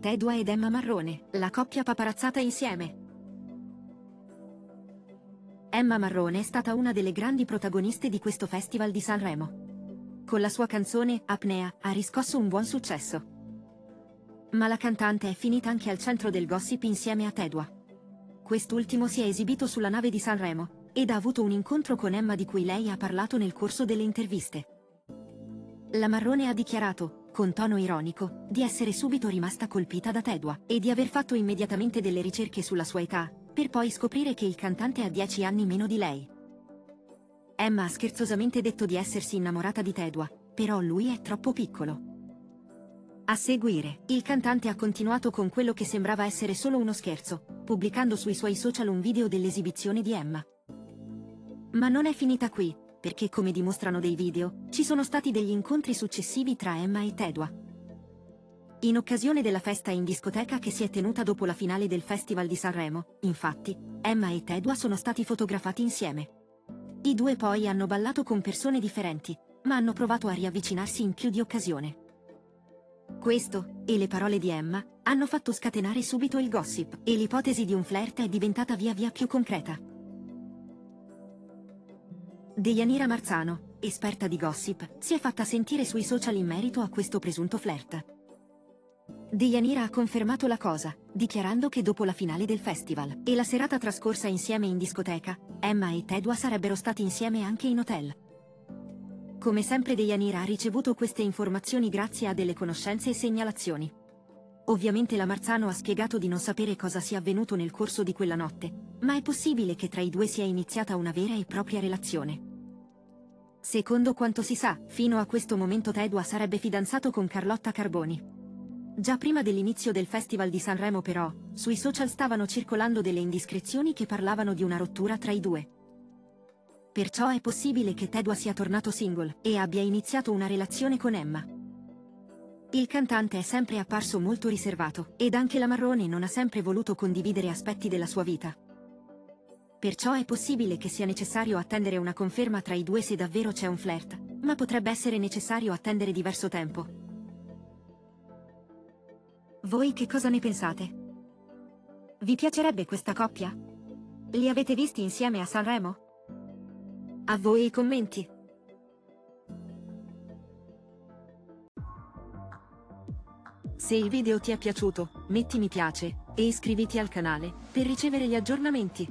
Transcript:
Tedua ed Emma Marrone, la coppia paparazzata insieme. Emma Marrone è stata una delle grandi protagoniste di questo Festival di Sanremo. Con la sua canzone Apnea ha riscosso un buon successo. Ma la cantante è finita anche al centro del gossip insieme a Tedua. Quest'ultimo si è esibito sulla nave di Sanremo ed ha avuto un incontro con Emma di cui lei ha parlato nel corso delle interviste. La Marrone ha dichiarato, con tono ironico, di essere subito rimasta colpita da Tedua e di aver fatto immediatamente delle ricerche sulla sua età, per poi scoprire che il cantante ha 10 anni meno di lei. Emma ha scherzosamente detto di essersi innamorata di Tedua, però lui è troppo piccolo. A seguire, il cantante ha continuato con quello che sembrava essere solo uno scherzo, pubblicando sui suoi social un video dell'esibizione di Emma. Ma non è finita qui, perché come dimostrano dei video, ci sono stati degli incontri successivi tra Emma e Tedua. In occasione della festa in discoteca che si è tenuta dopo la finale del Festival di Sanremo, infatti, Emma e Tedua sono stati fotografati insieme. I due poi hanno ballato con persone differenti, ma hanno provato a riavvicinarsi in più di occasione. Questo, e le parole di Emma, hanno fatto scatenare subito il gossip, e l'ipotesi di un flirt è diventata via via più concreta. Deianira Marzano, esperta di gossip, si è fatta sentire sui social in merito a questo presunto flirt. Deianira ha confermato la cosa, dichiarando che dopo la finale del festival e la serata trascorsa insieme in discoteca, Emma e Tedua sarebbero stati insieme anche in hotel. Come sempre Deianira ha ricevuto queste informazioni grazie a delle conoscenze e segnalazioni. Ovviamente la Marzano ha spiegato di non sapere cosa sia avvenuto nel corso di quella notte, ma è possibile che tra i due sia iniziata una vera e propria relazione. Secondo quanto si sa, fino a questo momento Tedua sarebbe fidanzato con Carlotta Carboni. Già prima dell'inizio del Festival di Sanremo però, sui social stavano circolando delle indiscrezioni che parlavano di una rottura tra i due. Perciò è possibile che Tedua sia tornato single e abbia iniziato una relazione con Emma. Il cantante è sempre apparso molto riservato ed anche la Marrone non ha sempre voluto condividere aspetti della sua vita. Perciò è possibile che sia necessario attendere una conferma tra i due se davvero c'è un flirt, ma potrebbe essere necessario attendere diverso tempo, voi che cosa ne pensate? Vi piacerebbe questa coppia? Li avete visti insieme a Sanremo? A voi i commenti. Se il video ti è piaciuto, metti mi piace e iscriviti al canale per ricevere gli aggiornamenti.